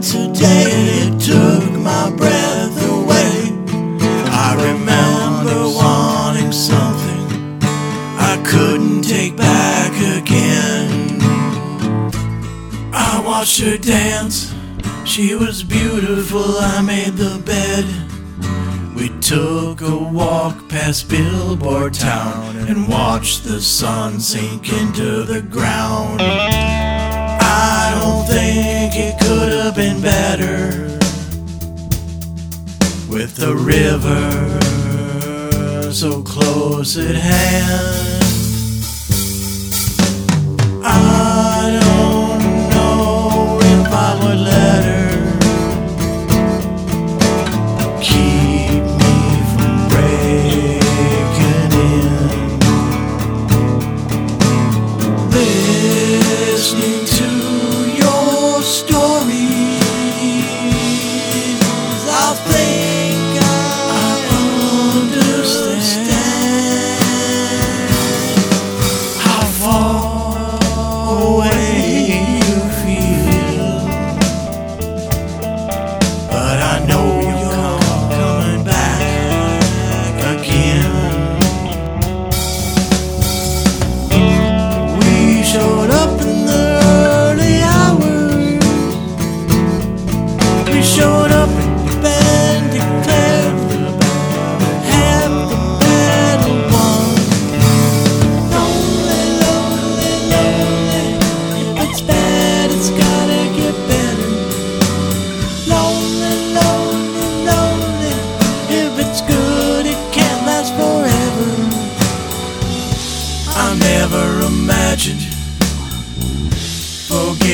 And today it took my breath away. I remember wanting something I couldn't take back again. I watched her dance, she was beautiful. I made the bed. We took a walk past Billboard Town and watched the sun sink into the ground. been better with the river so close at hand. away.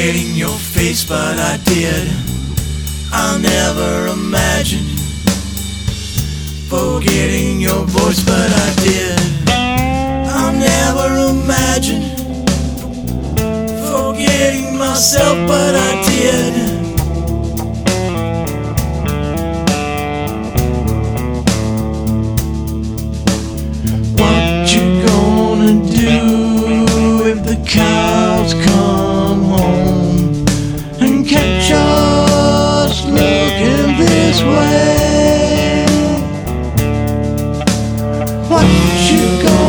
get in your face, but I did. I never imagined forgetting your voice, but I did. I never imagined forgetting myself, but I what you got.